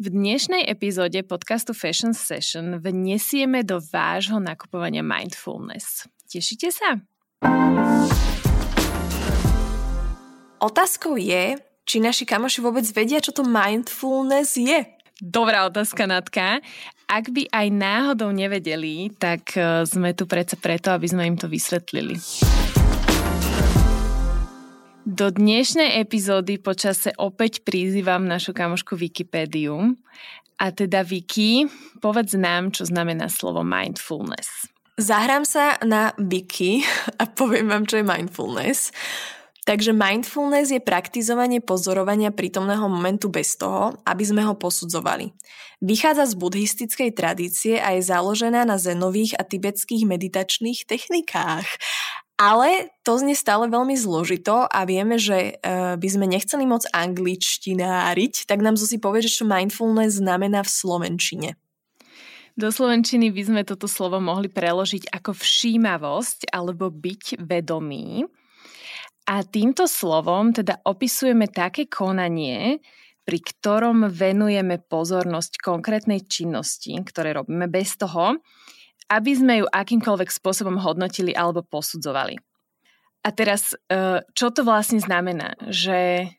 V dnešnej epizóde podcastu Fashion Session vnesieme do vášho nakupovania mindfulness. Tešíte sa? Otázkou je, či naši kamoši vôbec vedia, čo to mindfulness je. Dobrá otázka, Natka. Ak by aj náhodou nevedeli, tak eh, sme tu predsa preto, aby sme im to vysvetlili. Do dnešnej epizódy počase opäť prizývam našu kamošku Wikipédiu. A teda Viki, povedz nám, čo znamená slovo mindfulness. Zahrám sa na Wiki a poviem vám, čo je mindfulness. Takže mindfulness je praktizovanie pozorovania prítomného momentu bez toho, aby sme ho posudzovali. Vychádza z buddhistickej tradície a je založená na zenových a tibetských meditačných technikách. Ale to znie stále veľmi zložito a vieme, že uh, by sme nechceli moc angličtináriť, tak nám Zuzi povie, že čo mindfulness znamená v slovenčine. Do slovenčiny by sme toto slovo mohli preložiť ako všímavosť alebo byť vedomý. A týmto slovom teda opisujeme také konanie, pri ktorom venujeme pozornosť konkrétnej činnosti, ktoré robíme bez toho, aby sme ju akýmkoľvek spôsobom hodnotili alebo posudzovali. A teraz, e, čo to vlastne znamená? Že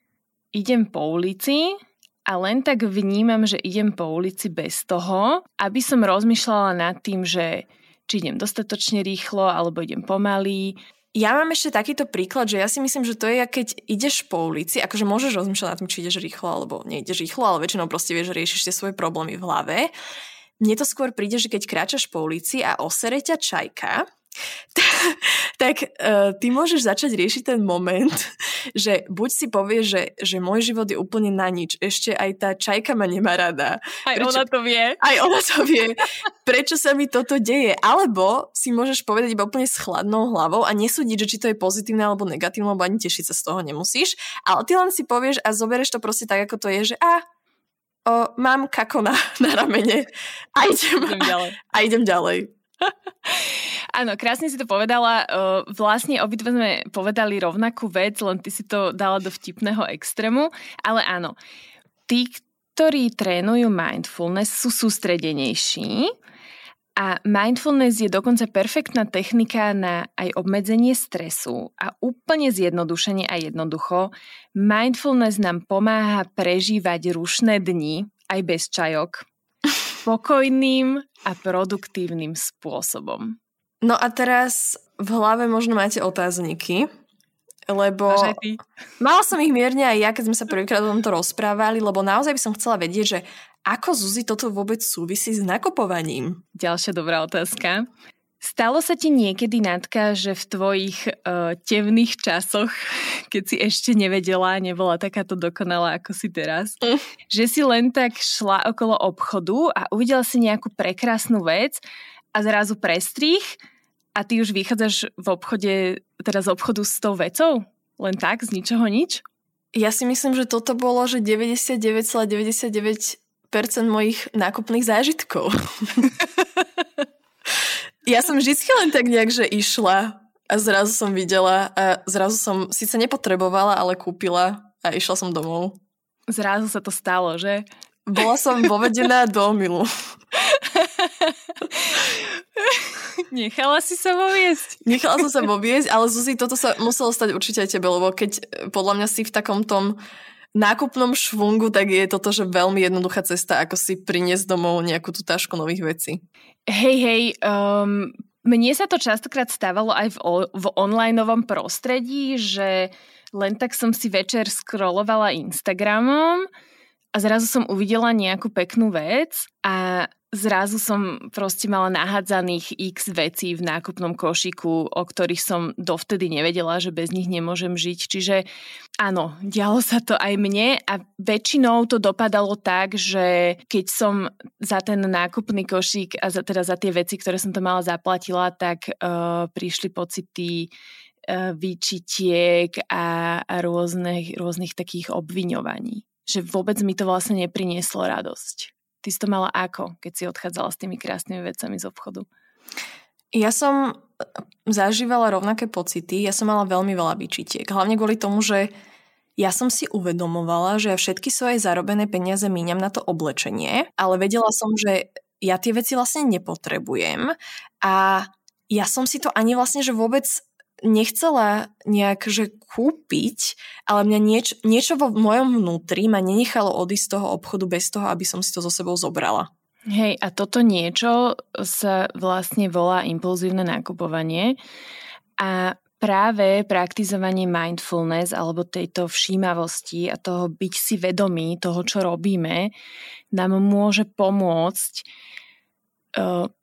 idem po ulici a len tak vnímam, že idem po ulici bez toho, aby som rozmýšľala nad tým, že či idem dostatočne rýchlo alebo idem pomaly. Ja mám ešte takýto príklad, že ja si myslím, že to je, keď ideš po ulici, akože môžeš rozmýšľať nad tým, či ideš rýchlo alebo neideš rýchlo, ale väčšinou proste vieš, riešiš tie svoje problémy v hlave mne to skôr príde, že keď kráčaš po ulici a osere ťa čajka, tak uh, ty môžeš začať riešiť ten moment, že buď si povieš, že, že môj život je úplne na nič, ešte aj tá čajka ma nemá rada. Aj Prečo, ona to vie. Aj ona to vie. Prečo sa mi toto deje? Alebo si môžeš povedať iba úplne s chladnou hlavou a nesúdiť, že či to je pozitívne alebo negatívne, lebo ani tešiť sa z toho nemusíš. Ale ty len si povieš a zoberieš to proste tak, ako to je, že a o, mám kako na, na ramene a idem, idem ďalej. A, idem ďalej. Áno, krásne si to povedala. Vlastne obidve sme povedali rovnakú vec, len ty si to dala do vtipného extrému. Ale áno, tí, ktorí trénujú mindfulness, sú sústredenejší a mindfulness je dokonca perfektná technika na aj obmedzenie stresu a úplne zjednodušenie a jednoducho. Mindfulness nám pomáha prežívať rušné dni aj bez čajok spokojným a produktívnym spôsobom. No a teraz v hlave možno máte otázniky, lebo mala som ich mierne aj ja, keď sme sa prvýkrát o tomto rozprávali, lebo naozaj by som chcela vedieť, že ako Zuzi toto vôbec súvisí s nakupovaním? Ďalšia dobrá otázka. Stalo sa ti niekedy, Natka, že v tvojich uh, temných časoch, keď si ešte nevedela, nebola takáto dokonalá ako si teraz, mm. že si len tak šla okolo obchodu a uvidela si nejakú prekrásnu vec a zrazu prestrih a ty už vychádzaš v obchode, teda z obchodu s tou vecou? Len tak, z ničoho nič? Ja si myslím, že toto bolo, že 99,99 mojich nákupných zážitkov. ja som vždy len tak nejak, že išla a zrazu som videla a zrazu som síce nepotrebovala, ale kúpila a išla som domov. Zrazu sa to stalo, že? Bola som povedená do omilu. Nechala si sa voviesť. Nechala som sa voviesť, ale Zuzi, toto sa muselo stať určite aj tebe, lebo keď podľa mňa si v takom tom nákupnom švungu, tak je toto, že veľmi jednoduchá cesta, ako si priniesť domov nejakú tú tašku nových vecí. Hej, hej, um, mne sa to častokrát stávalo aj v, v onlineovom prostredí, že len tak som si večer scrollovala Instagramom a zrazu som uvidela nejakú peknú vec a zrazu som proste mala nahádzaných x vecí v nákupnom košiku, o ktorých som dovtedy nevedela, že bez nich nemôžem žiť. Čiže áno, dialo sa to aj mne a väčšinou to dopadalo tak, že keď som za ten nákupný košík a za, teda za tie veci, ktoré som to mala zaplatila, tak uh, prišli pocity uh, výčitiek a, a rôznych, rôznych takých obviňovaní. Že vôbec mi to vlastne neprinieslo radosť. Ty si to mala ako, keď si odchádzala s tými krásnymi vecami z obchodu? Ja som e, zažívala rovnaké pocity. Ja som mala veľmi veľa výčitiek. Hlavne kvôli tomu, že ja som si uvedomovala, že ja všetky svoje zarobené peniaze míňam na to oblečenie, ale vedela som, že ja tie veci vlastne nepotrebujem a ja som si to ani vlastne, že vôbec nechcela nejak, že kúpiť, ale mňa nieč, niečo vo mojom vnútri ma nenechalo odísť z toho obchodu bez toho, aby som si to so sebou zobrala. Hej, a toto niečo sa vlastne volá impulzívne nakupovanie a práve praktizovanie mindfulness alebo tejto všímavosti a toho byť si vedomý toho, čo robíme, nám môže pomôcť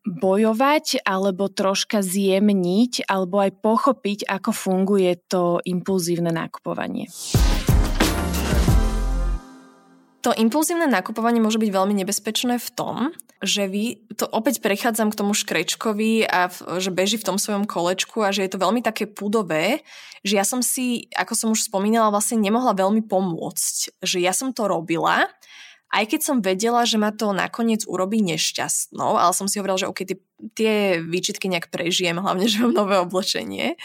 bojovať alebo troška zjemniť alebo aj pochopiť, ako funguje to impulzívne nakupovanie. To impulzívne nakupovanie môže byť veľmi nebezpečné v tom, že vy, to opäť prechádzam k tomu škrečkovi a v, že beží v tom svojom kolečku a že je to veľmi také pudové, že ja som si, ako som už spomínala, vlastne nemohla veľmi pomôcť. Že ja som to robila aj keď som vedela, že ma to nakoniec urobí nešťastnou, ale som si hovorila, že OK, tie, tie výčitky nejak prežijem, hlavne, že mám nové oblečenie.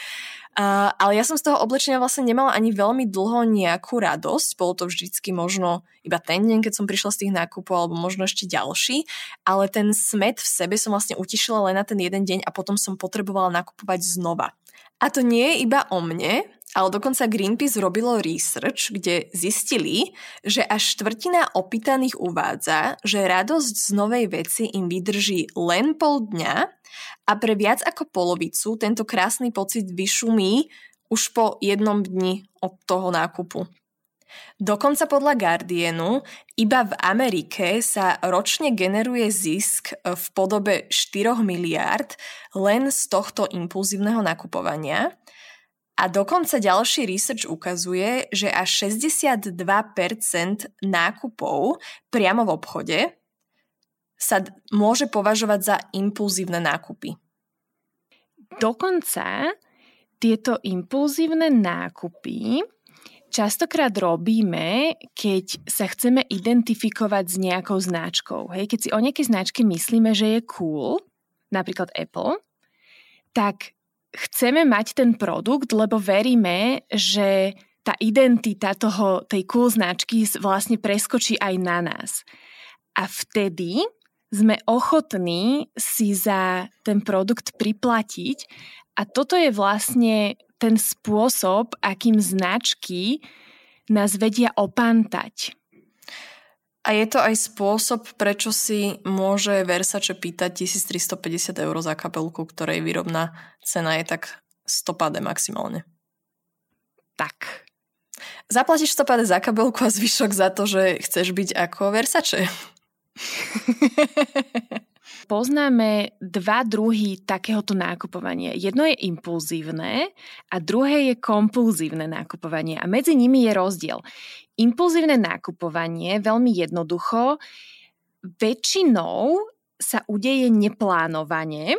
Uh, ale ja som z toho oblečenia vlastne nemala ani veľmi dlho nejakú radosť. Bolo to vždycky možno iba ten deň, keď som prišla z tých nákupov, alebo možno ešte ďalší. Ale ten smet v sebe som vlastne utišila len na ten jeden deň a potom som potrebovala nakupovať znova. A to nie je iba o mne, ale dokonca Greenpeace robilo research, kde zistili, že až štvrtina opýtaných uvádza, že radosť z novej veci im vydrží len pol dňa a pre viac ako polovicu tento krásny pocit vyšumí už po jednom dni od toho nákupu. Dokonca podľa Guardianu iba v Amerike sa ročne generuje zisk v podobe 4 miliárd len z tohto impulzívneho nakupovania a dokonca ďalší research ukazuje, že až 62% nákupov priamo v obchode sa môže považovať za impulzívne nákupy. Dokonca tieto impulzívne nákupy častokrát robíme, keď sa chceme identifikovať s nejakou značkou. Hej, keď si o nejakej značke myslíme, že je cool, napríklad Apple, tak chceme mať ten produkt, lebo veríme, že tá identita toho, tej cool značky vlastne preskočí aj na nás. A vtedy sme ochotní si za ten produkt priplatiť a toto je vlastne ten spôsob, akým značky nás vedia opantať. A je to aj spôsob, prečo si môže Versace pýtať 1350 eur za kapelku, ktorej výrobná cena je tak 100 maximálne. Tak. Zaplatíš 100 za kabelku a zvyšok za to, že chceš byť ako Versace. Poznáme dva druhy takéhoto nákupovania. Jedno je impulzívne a druhé je kompulzívne nákupovanie a medzi nimi je rozdiel. Impulzívne nákupovanie veľmi jednoducho väčšinou sa udeje neplánovane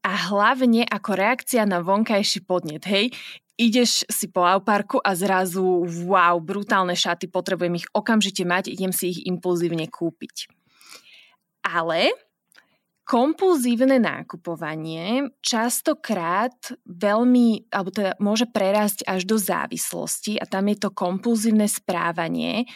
a hlavne ako reakcia na vonkajší podnet. Hej, ideš si po auparku a zrazu, wow, brutálne šaty, potrebujem ich okamžite mať, idem si ich impulzívne kúpiť. Ale kompulzívne nákupovanie častokrát veľmi, alebo teda môže prerásť až do závislosti a tam je to kompulzívne správanie,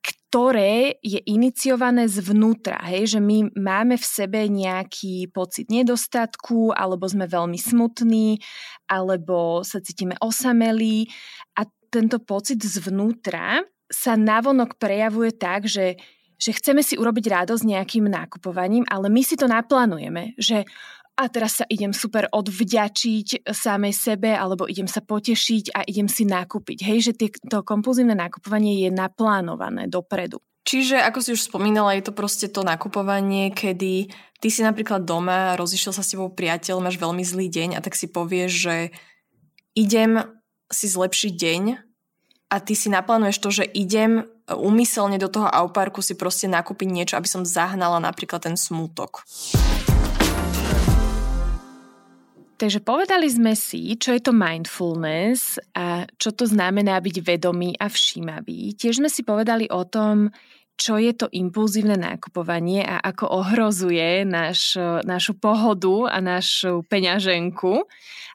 ktoré je iniciované zvnútra, hej, že my máme v sebe nejaký pocit nedostatku, alebo sme veľmi smutní, alebo sa cítime osamelí a tento pocit zvnútra sa navonok prejavuje tak, že že chceme si urobiť radosť nejakým nákupovaním, ale my si to naplánujeme, že a teraz sa idem super odvďačiť samej sebe alebo idem sa potešiť a idem si nakúpiť. Hej, že to kompulzívne nakupovanie je naplánované dopredu. Čiže, ako si už spomínala, je to proste to nakupovanie, kedy ty si napríklad doma, rozišiel sa s tebou priateľ, máš veľmi zlý deň a tak si povieš, že idem si zlepšiť deň a ty si naplánuješ to, že idem umyselne do toho auparku si proste nakúpiť niečo, aby som zahnala napríklad ten smútok. Takže povedali sme si, čo je to mindfulness a čo to znamená byť vedomý a všímavý. Tiež sme si povedali o tom, čo je to impulzívne nákupovanie a ako ohrozuje naš, našu pohodu a našu peňaženku.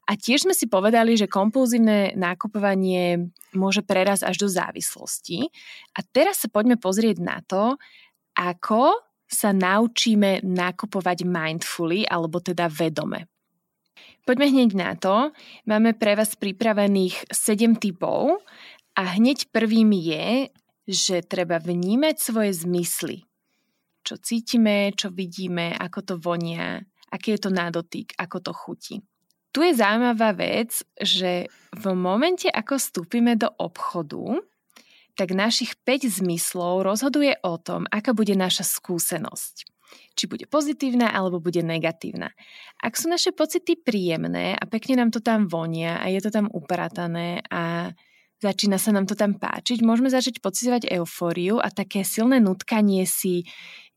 A tiež sme si povedali, že kompulzívne nákupovanie môže prerazť až do závislosti. A teraz sa poďme pozrieť na to, ako sa naučíme nakupovať mindfully, alebo teda vedome. Poďme hneď na to. Máme pre vás pripravených 7 typov a hneď prvým je že treba vnímať svoje zmysly. Čo cítime, čo vidíme, ako to vonia, aký je to nádotyk, ako to chutí. Tu je zaujímavá vec, že v momente, ako vstúpime do obchodu, tak našich 5 zmyslov rozhoduje o tom, aká bude naša skúsenosť. Či bude pozitívna alebo bude negatívna. Ak sú naše pocity príjemné a pekne nám to tam vonia a je to tam upratané a začína sa nám to tam páčiť, môžeme začať pocitovať eufóriu a také silné nutkanie si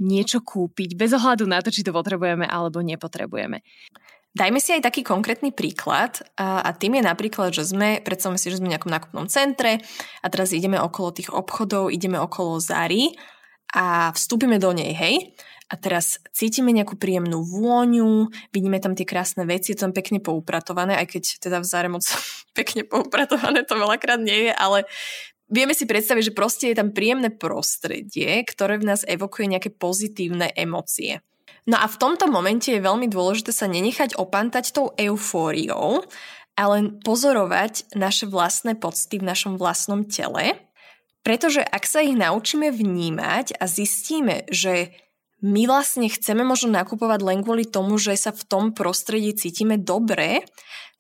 niečo kúpiť bez ohľadu na to, či to potrebujeme alebo nepotrebujeme. Dajme si aj taký konkrétny príklad a, tým je napríklad, že sme, predstavme si, že sme v nejakom nákupnom centre a teraz ideme okolo tých obchodov, ideme okolo Zary a vstúpime do nej, hej? A teraz cítime nejakú príjemnú vôňu, vidíme tam tie krásne veci, je tam pekne poupratované, aj keď teda v záre moc pekne poupratované to veľakrát nie je, ale vieme si predstaviť, že proste je tam príjemné prostredie, ktoré v nás evokuje nejaké pozitívne emócie. No a v tomto momente je veľmi dôležité sa nenechať opantať tou eufóriou, ale pozorovať naše vlastné pocity v našom vlastnom tele, pretože ak sa ich naučíme vnímať a zistíme, že my vlastne chceme možno nakupovať len kvôli tomu, že sa v tom prostredí cítime dobre,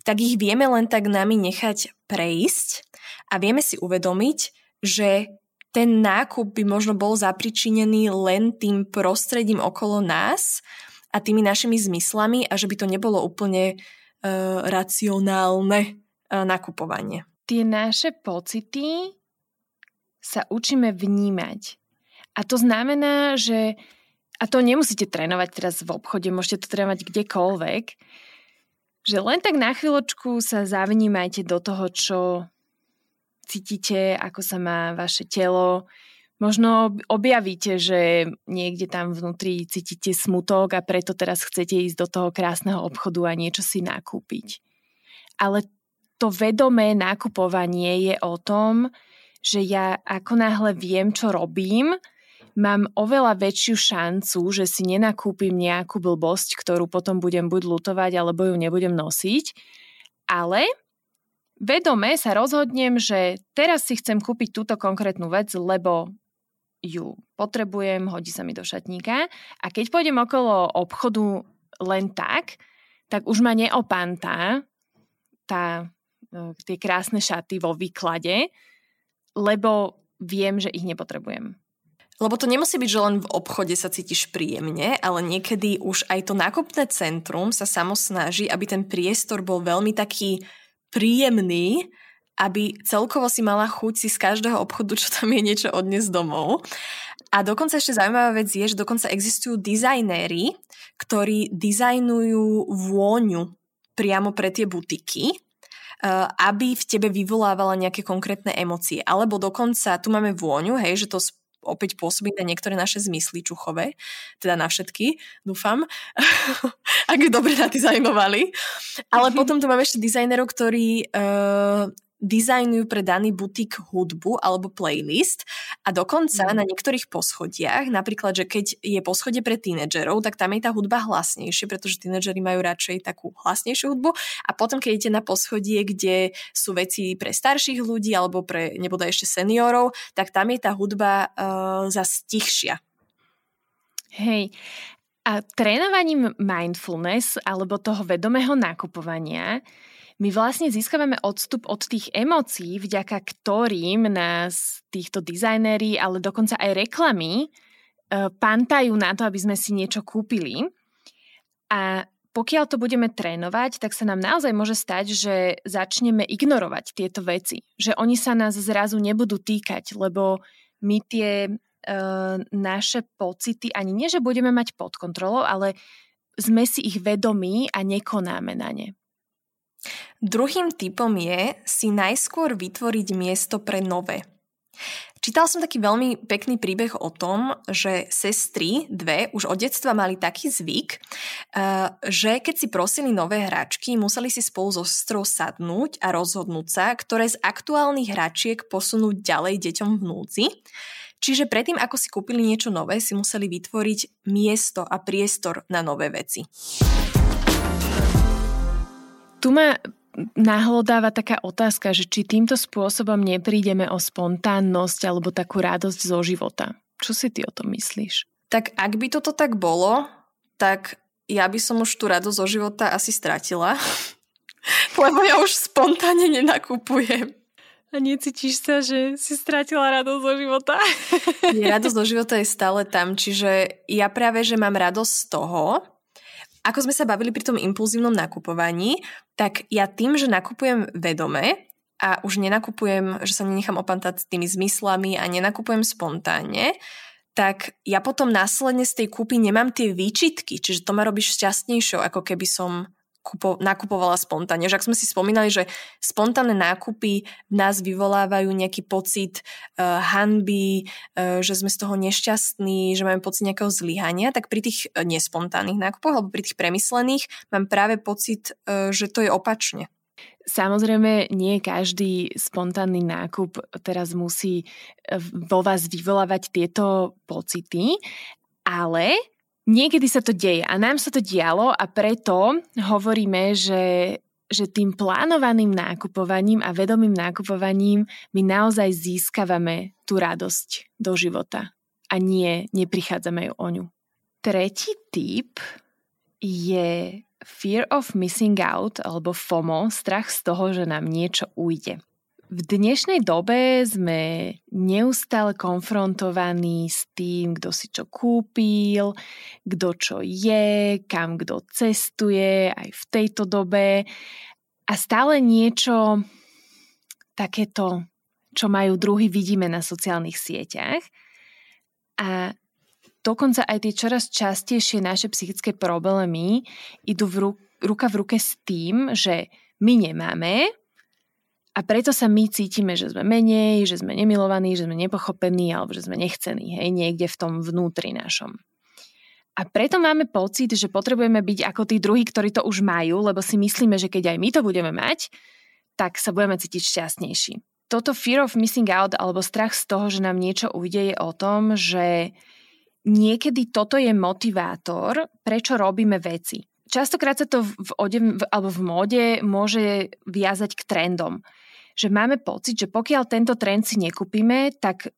tak ich vieme len tak nami nechať prejsť a vieme si uvedomiť, že ten nákup by možno bol zapričinený len tým prostredím okolo nás a tými našimi zmyslami a že by to nebolo úplne uh, racionálne uh, nakupovanie. Tie naše pocity sa učíme vnímať. A to znamená, že a to nemusíte trénovať teraz v obchode, môžete to trénovať kdekoľvek, že len tak na chvíľočku sa zavnímajte do toho, čo cítite, ako sa má vaše telo. Možno objavíte, že niekde tam vnútri cítite smutok a preto teraz chcete ísť do toho krásneho obchodu a niečo si nakúpiť. Ale to vedomé nakupovanie je o tom, že ja ako náhle viem, čo robím, mám oveľa väčšiu šancu, že si nenakúpim nejakú blbosť, ktorú potom budem buď lutovať, alebo ju nebudem nosiť. Ale vedome sa rozhodnem, že teraz si chcem kúpiť túto konkrétnu vec, lebo ju potrebujem, hodí sa mi do šatníka a keď pôjdem okolo obchodu len tak, tak už ma neopantá tá, e, tie krásne šaty vo výklade, lebo viem, že ich nepotrebujem. Lebo to nemusí byť, že len v obchode sa cítiš príjemne, ale niekedy už aj to nákupné centrum sa samo snaží, aby ten priestor bol veľmi taký príjemný, aby celkovo si mala chuť si z každého obchodu, čo tam je niečo odniesť domov. A dokonca ešte zaujímavá vec je, že dokonca existujú dizajnéri, ktorí dizajnujú vôňu priamo pre tie butiky, eh, aby v tebe vyvolávala nejaké konkrétne emócie. Alebo dokonca, tu máme vôňu, hej, že to opäť pôsobí na niektoré naše zmysly čuchové, teda na všetky, dúfam, ak dobre nadizajnovali. Ale mhm. potom tu máme ešte dizajnerov, ktorí uh, dizajnujú pre daný butik hudbu alebo playlist a dokonca mm. na niektorých poschodiach, napríklad, že keď je poschodie pre tínedžerov, tak tam je tá hudba hlasnejšie, pretože tínedžeri majú radšej takú hlasnejšiu hudbu a potom, keď idete na poschodie, kde sú veci pre starších ľudí alebo pre nebodaj ešte seniorov, tak tam je tá hudba uh, zase tichšia. Hej, a trénovaním mindfulness alebo toho vedomého nakupovania my vlastne získavame odstup od tých emócií, vďaka ktorým nás týchto dizajnéri, ale dokonca aj reklamy e, pantajú na to, aby sme si niečo kúpili. A pokiaľ to budeme trénovať, tak sa nám naozaj môže stať, že začneme ignorovať tieto veci. Že oni sa nás zrazu nebudú týkať, lebo my tie e, naše pocity ani nie, že budeme mať pod kontrolou, ale sme si ich vedomí a nekonáme na ne. Druhým typom je si najskôr vytvoriť miesto pre nové. Čítal som taký veľmi pekný príbeh o tom, že sestry dve už od detstva mali taký zvyk, eh, že keď si prosili nové hračky, museli si spolu so sestrou sadnúť a rozhodnúť sa, ktoré z aktuálnych hračiek posunúť ďalej deťom v núdzi. Čiže predtým, ako si kúpili niečo nové, si museli vytvoriť miesto a priestor na nové veci. Tu ma nahlodáva taká otázka, že či týmto spôsobom neprídeme o spontánnosť alebo takú radosť zo života. Čo si ty o tom myslíš? Tak ak by toto tak bolo, tak ja by som už tú radosť zo života asi stratila. Lebo ja už spontánne nenakupujem. A necítiš sa, že si stratila radosť zo života? Nie, radosť zo života je stále tam, čiže ja práve, že mám radosť z toho, ako sme sa bavili pri tom impulzívnom nakupovaní, tak ja tým, že nakupujem vedome a už nenakupujem, že sa nenechám opantať tými zmyslami a nenakupujem spontánne, tak ja potom následne z tej kúpy nemám tie výčitky, čiže to ma robíš šťastnejšou, ako keby som kupo, nakupovala spontánne. Že ak sme si spomínali, že spontánne nákupy v nás vyvolávajú nejaký pocit uh, hanby, uh, že sme z toho nešťastní, že máme pocit nejakého zlyhania, tak pri tých uh, nespontánnych nákupoch alebo pri tých premyslených mám práve pocit, uh, že to je opačne. Samozrejme, nie každý spontánny nákup teraz musí vo vás vyvolávať tieto pocity, ale Niekedy sa to deje a nám sa to dialo a preto hovoríme, že, že tým plánovaným nákupovaním a vedomým nákupovaním my naozaj získavame tú radosť do života a nie, neprichádzame o ňu. Tretí typ je fear of missing out alebo FOMO, strach z toho, že nám niečo ujde. V dnešnej dobe sme neustále konfrontovaní s tým, kto si čo kúpil, kto čo je, kam kto cestuje aj v tejto dobe a stále niečo takéto, čo majú druhy, vidíme na sociálnych sieťach. A dokonca aj tie čoraz častejšie naše psychické problémy idú v ru- ruka v ruke s tým, že my nemáme a preto sa my cítime, že sme menej, že sme nemilovaní, že sme nepochopení alebo že sme nechcení, hej, niekde v tom vnútri našom. A preto máme pocit, že potrebujeme byť ako tí druhí, ktorí to už majú, lebo si myslíme, že keď aj my to budeme mať, tak sa budeme cítiť šťastnejší. Toto fear of missing out alebo strach z toho, že nám niečo ujde, je o tom, že niekedy toto je motivátor, prečo robíme veci. Častokrát sa to v odev, alebo v móde môže viazať k trendom že máme pocit, že pokiaľ tento trend si nekúpime, tak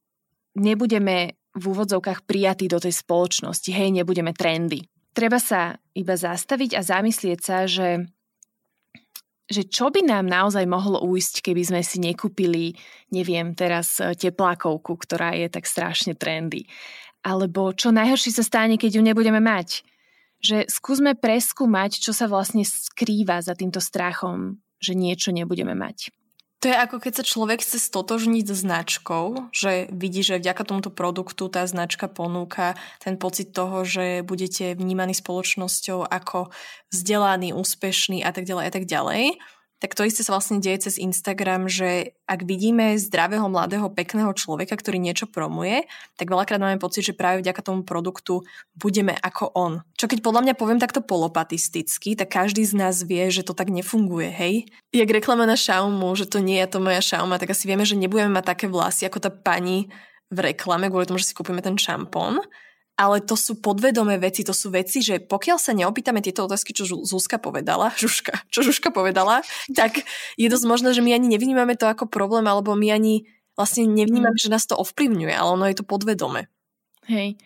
nebudeme v úvodzovkách prijatí do tej spoločnosti, hej, nebudeme trendy. Treba sa iba zastaviť a zamyslieť sa, že že čo by nám naozaj mohlo újsť, keby sme si nekúpili, neviem, teraz e, teplákovku, ktorá je tak strašne trendy. Alebo čo najhoršie sa stane, keď ju nebudeme mať. Že skúsme preskúmať, čo sa vlastne skrýva za týmto strachom, že niečo nebudeme mať. To je ako keď sa človek chce stotožniť s značkou, že vidí, že vďaka tomuto produktu tá značka ponúka ten pocit toho, že budete vnímaní spoločnosťou ako vzdelaný, úspešný a tak ďalej a tak ďalej tak to isté sa vlastne deje cez Instagram, že ak vidíme zdravého, mladého, pekného človeka, ktorý niečo promuje, tak veľakrát máme pocit, že práve vďaka tomu produktu budeme ako on. Čo keď podľa mňa poviem takto polopatisticky, tak každý z nás vie, že to tak nefunguje, hej? Jak reklama na Xiaomu, že to nie je to moja Xiaoma, tak asi vieme, že nebudeme mať také vlasy ako tá pani v reklame, kvôli tomu, že si kúpime ten šampón ale to sú podvedomé veci, to sú veci, že pokiaľ sa neopýtame tieto otázky, čo Zuzka povedala, Žuška, čo Žuška povedala, tak je dosť možné, že my ani nevnímame to ako problém, alebo my ani vlastne nevnímame, mm. že nás to ovplyvňuje, ale ono je to podvedome. Hej.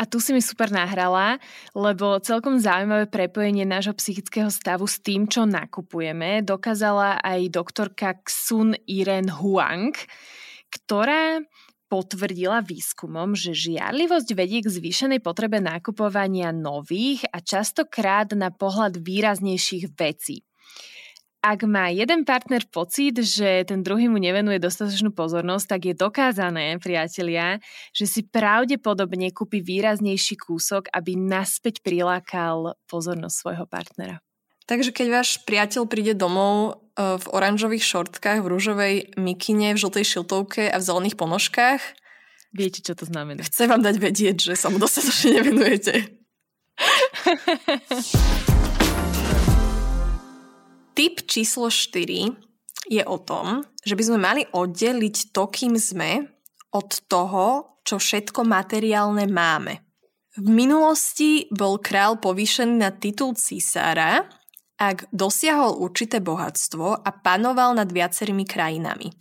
A tu si mi super nahrala, lebo celkom zaujímavé prepojenie nášho psychického stavu s tým, čo nakupujeme, dokázala aj doktorka Xun Iren Huang, ktorá potvrdila výskumom, že žiarlivosť vedie k zvýšenej potrebe nakupovania nových a častokrát na pohľad výraznejších vecí. Ak má jeden partner pocit, že ten druhý mu nevenuje dostatočnú pozornosť, tak je dokázané, priatelia, že si pravdepodobne kúpi výraznejší kúsok, aby naspäť prilákal pozornosť svojho partnera. Takže keď váš priateľ príde domov e, v oranžových šortkách, v rúžovej mikine, v žltej šiltovke a v zelených ponožkách, viete, čo to znamená. Chce vám dať vedieť, že sa mu dostatočne nevenujete. Tip číslo 4 je o tom, že by sme mali oddeliť to, kým sme, od toho, čo všetko materiálne máme. V minulosti bol král povýšený na titul císára, ak dosiahol určité bohatstvo a panoval nad viacerými krajinami.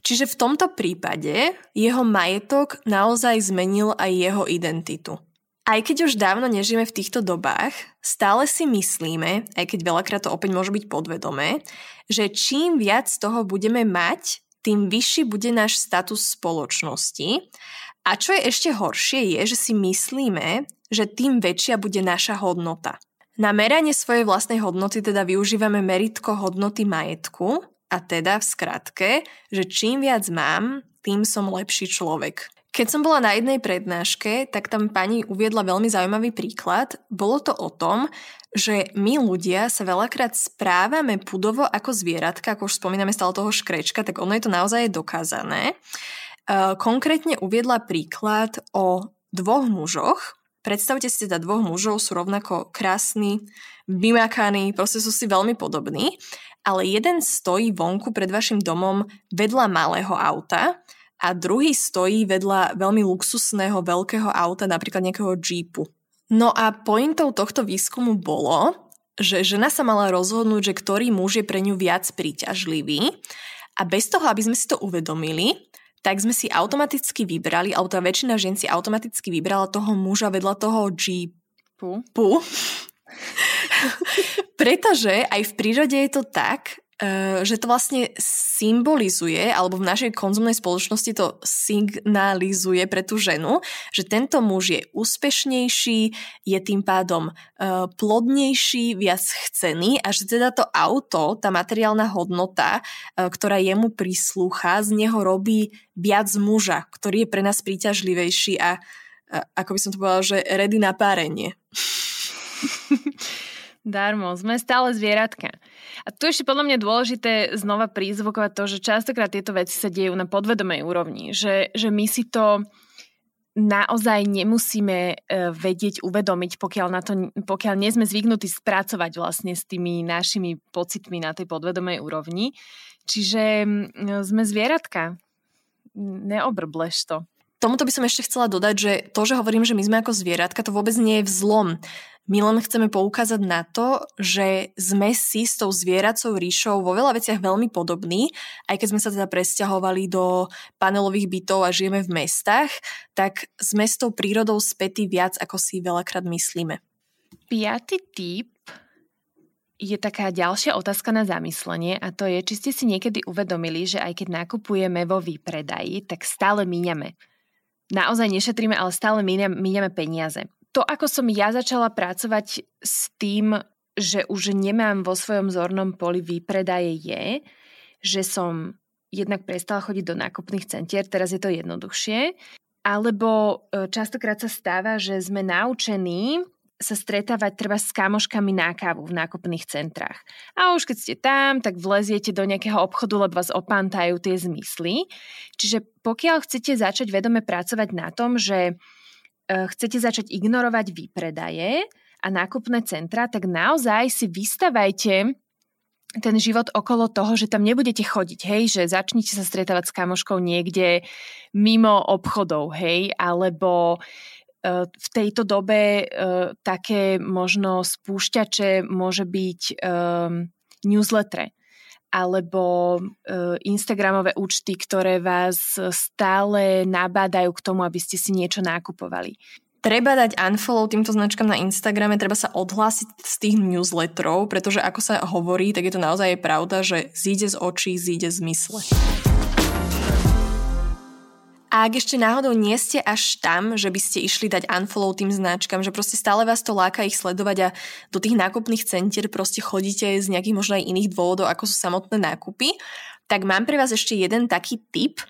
Čiže v tomto prípade jeho majetok naozaj zmenil aj jeho identitu. Aj keď už dávno nežijeme v týchto dobách, stále si myslíme, aj keď veľakrát to opäť môže byť podvedomé, že čím viac toho budeme mať, tým vyšší bude náš status spoločnosti. A čo je ešte horšie je, že si myslíme, že tým väčšia bude naša hodnota. Na meranie svojej vlastnej hodnoty teda využívame meritko hodnoty majetku a teda v skratke, že čím viac mám, tým som lepší človek. Keď som bola na jednej prednáške, tak tam pani uviedla veľmi zaujímavý príklad. Bolo to o tom, že my ľudia sa veľakrát správame pudovo ako zvieratka, ako už spomíname stále toho škrečka, tak ono je to naozaj dokázané. E, konkrétne uviedla príklad o dvoch mužoch, Predstavte si teda dvoch mužov, sú rovnako krásni, vymakaní, proste sú si veľmi podobní, ale jeden stojí vonku pred vašim domom vedľa malého auta a druhý stojí vedľa veľmi luxusného veľkého auta, napríklad nejakého jeepu. No a pointou tohto výskumu bolo, že žena sa mala rozhodnúť, že ktorý muž je pre ňu viac príťažlivý a bez toho, aby sme si to uvedomili, tak sme si automaticky vybrali, alebo tá väčšina žien si automaticky vybrala toho muža vedľa toho jeepu. Pretože aj v prírode je to tak, že to vlastne symbolizuje, alebo v našej konzumnej spoločnosti to signalizuje pre tú ženu, že tento muž je úspešnejší, je tým pádom uh, plodnejší, viac chcený a že teda to auto, tá materiálna hodnota, uh, ktorá jemu prislúcha, z neho robí viac muža, ktorý je pre nás príťažlivejší a ako by som to povedala, že ready na párenie. Darmo, sme stále zvieratka. A tu ešte podľa mňa dôležité znova prízvukovať to, že častokrát tieto veci sa dejú na podvedomej úrovni, že, že my si to naozaj nemusíme e, vedieť, uvedomiť, pokiaľ, na to, pokiaľ nie sme zvyknutí spracovať vlastne s tými našimi pocitmi na tej podvedomej úrovni. Čiže sme zvieratka. Neobrbleš to. Tomuto by som ešte chcela dodať, že to, že hovorím, že my sme ako zvieratka, to vôbec nie je vzlom. My len chceme poukázať na to, že sme si s tou zvieracou ríšou vo veľa veciach veľmi podobní, aj keď sme sa teda presťahovali do panelových bytov a žijeme v mestách, tak sme s tou prírodou spätí viac, ako si veľakrát myslíme. Piatý typ je taká ďalšia otázka na zamyslenie a to je, či ste si niekedy uvedomili, že aj keď nakupujeme vo výpredaji, tak stále míňame. Naozaj nešetríme, ale stále míňame peniaze to, ako som ja začala pracovať s tým, že už nemám vo svojom zornom poli výpredaje je, že som jednak prestala chodiť do nákupných centier, teraz je to jednoduchšie, alebo e, častokrát sa stáva, že sme naučení sa stretávať treba s kamoškami na kávu v nákupných centrách. A už keď ste tam, tak vleziete do nejakého obchodu, lebo vás opantajú tie zmysly. Čiže pokiaľ chcete začať vedome pracovať na tom, že chcete začať ignorovať výpredaje a nákupné centra, tak naozaj si vystavajte ten život okolo toho, že tam nebudete chodiť, hej, že začnite sa stretávať s kamoškou niekde mimo obchodov, hej, alebo e, v tejto dobe e, také možno spúšťače môže byť newsletter alebo Instagramové účty, ktoré vás stále nabádajú k tomu, aby ste si niečo nakupovali. treba dať unfollow týmto značkám na Instagrame, treba sa odhlásiť z tých newsletterov, pretože ako sa hovorí, tak je to naozaj pravda, že zíde z očí, zíde z mysle. A ak ešte náhodou nie ste až tam, že by ste išli dať unfollow tým značkám, že proste stále vás to láka ich sledovať a do tých nákupných centier proste chodíte z nejakých možno aj iných dôvodov, ako sú samotné nákupy, tak mám pre vás ešte jeden taký tip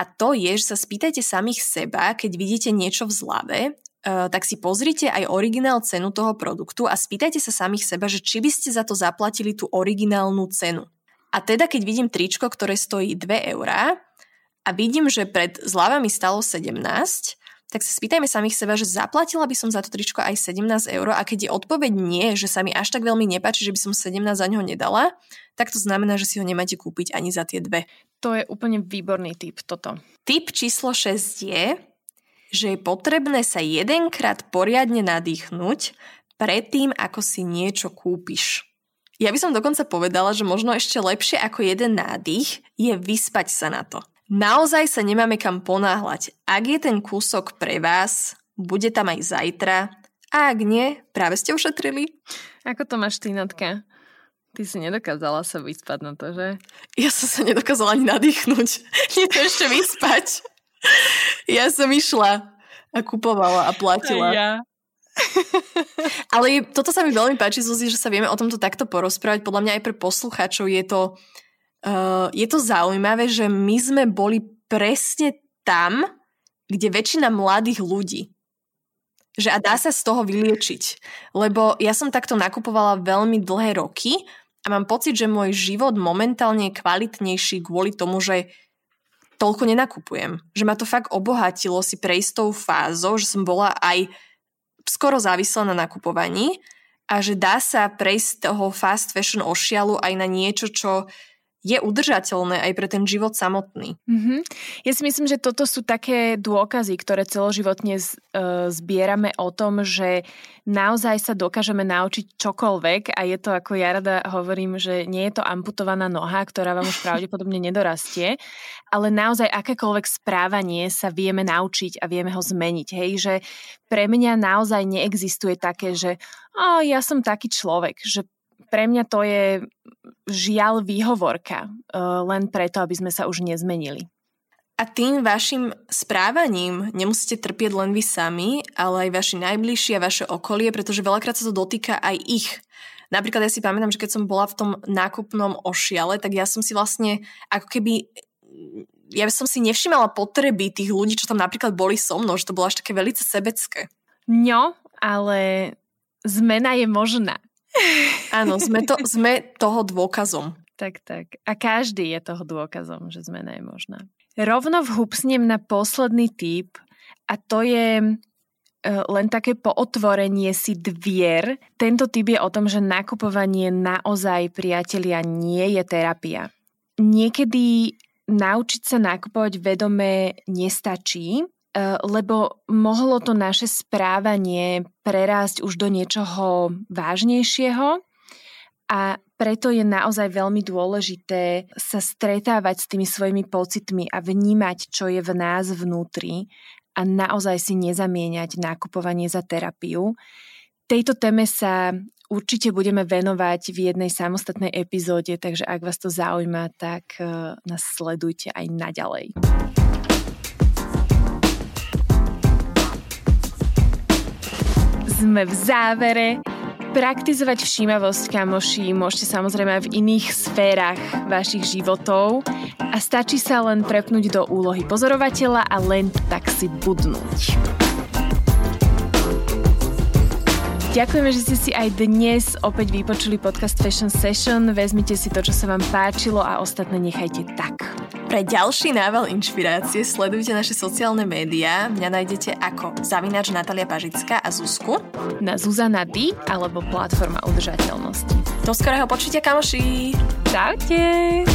a to je, že sa spýtajte samých seba, keď vidíte niečo v zlave, Uh, tak si pozrite aj originál cenu toho produktu a spýtajte sa samých seba, že či by ste za to zaplatili tú originálnu cenu. A teda, keď vidím tričko, ktoré stojí 2 eurá, a vidím, že pred zľavami stalo 17, tak sa spýtajme samých seba, že zaplatila by som za to tričko aj 17 eur a keď je odpoveď nie, že sa mi až tak veľmi nepáči, že by som 17 za neho nedala, tak to znamená, že si ho nemáte kúpiť ani za tie dve. To je úplne výborný typ toto. Typ číslo 6 je, že je potrebné sa jedenkrát poriadne nadýchnuť predtým, ako si niečo kúpiš. Ja by som dokonca povedala, že možno ešte lepšie ako jeden nádych je vyspať sa na to. Naozaj sa nemáme kam ponáhľať. Ak je ten kúsok pre vás, bude tam aj zajtra. A ak nie, práve ste ušetrili. Ako to máš ty, Natka? Ty si nedokázala sa vyspať na to, že? Ja som sa nedokázala ani nadýchnuť. Nie to ešte vyspať. Ja som išla a kupovala a platila. Aj ja. Ale toto sa mi veľmi páči, Zuzi, že sa vieme o tomto takto porozprávať. Podľa mňa aj pre poslucháčov je to uh, je to zaujímavé, že my sme boli presne tam, kde väčšina mladých ľudí. Že a dá sa z toho vyliečiť. Lebo ja som takto nakupovala veľmi dlhé roky a mám pocit, že môj život momentálne je kvalitnejší kvôli tomu, že toľko nenakupujem. Že ma to fakt obohatilo si prejsť tou fázou, že som bola aj skoro závislá na nakupovaní a že dá sa prejsť z toho fast fashion ošialu aj na niečo, čo je udržateľné aj pre ten život samotný. Mm-hmm. Ja si myslím, že toto sú také dôkazy, ktoré celoživotne z, e, zbierame o tom, že naozaj sa dokážeme naučiť čokoľvek a je to, ako ja rada hovorím, že nie je to amputovaná noha, ktorá vám už pravdepodobne nedorastie, ale naozaj akékoľvek správanie sa vieme naučiť a vieme ho zmeniť. Hej, že pre mňa naozaj neexistuje také, že oh, ja som taký človek, že pre mňa to je žiaľ výhovorka, uh, len preto, aby sme sa už nezmenili. A tým vašim správaním nemusíte trpieť len vy sami, ale aj vaši najbližší a vaše okolie, pretože veľakrát sa to dotýka aj ich. Napríklad ja si pamätám, že keď som bola v tom nákupnom ošiale, tak ja som si vlastne ako keby ja som si nevšimala potreby tých ľudí, čo tam napríklad boli so mnou, že to bolo až také veľmi sebecké. No, ale zmena je možná. Áno, sme, to, sme toho dôkazom. Tak, tak. A každý je toho dôkazom, že zmena je možná. Rovno vhupsnem na posledný typ a to je e, len také pootvorenie si dvier. Tento typ je o tom, že nakupovanie naozaj, priatelia, nie je terapia. Niekedy naučiť sa nakupovať vedome nestačí, lebo mohlo to naše správanie prerásť už do niečoho vážnejšieho a preto je naozaj veľmi dôležité sa stretávať s tými svojimi pocitmi a vnímať, čo je v nás vnútri a naozaj si nezamieňať nakupovanie za terapiu. Tejto téme sa určite budeme venovať v jednej samostatnej epizóde, takže ak vás to zaujíma, tak eh, nás sledujte aj naďalej. Sme v závere. Praktizovať všímavosť, kamoši, môžete samozrejme aj v iných sférach vašich životov a stačí sa len prepnúť do úlohy pozorovateľa a len tak si budnúť. Ďakujeme, že ste si aj dnes opäť vypočuli podcast Fashion Session. Vezmite si to, čo sa vám páčilo a ostatné nechajte tak. Pre ďalší nával inšpirácie sledujte naše sociálne médiá. Mňa nájdete ako zavinač Natalia Pažická a Zuzku. Na Zuzana D alebo platforma udržateľnosti. Do skorého počutia, kamoši! Čaute!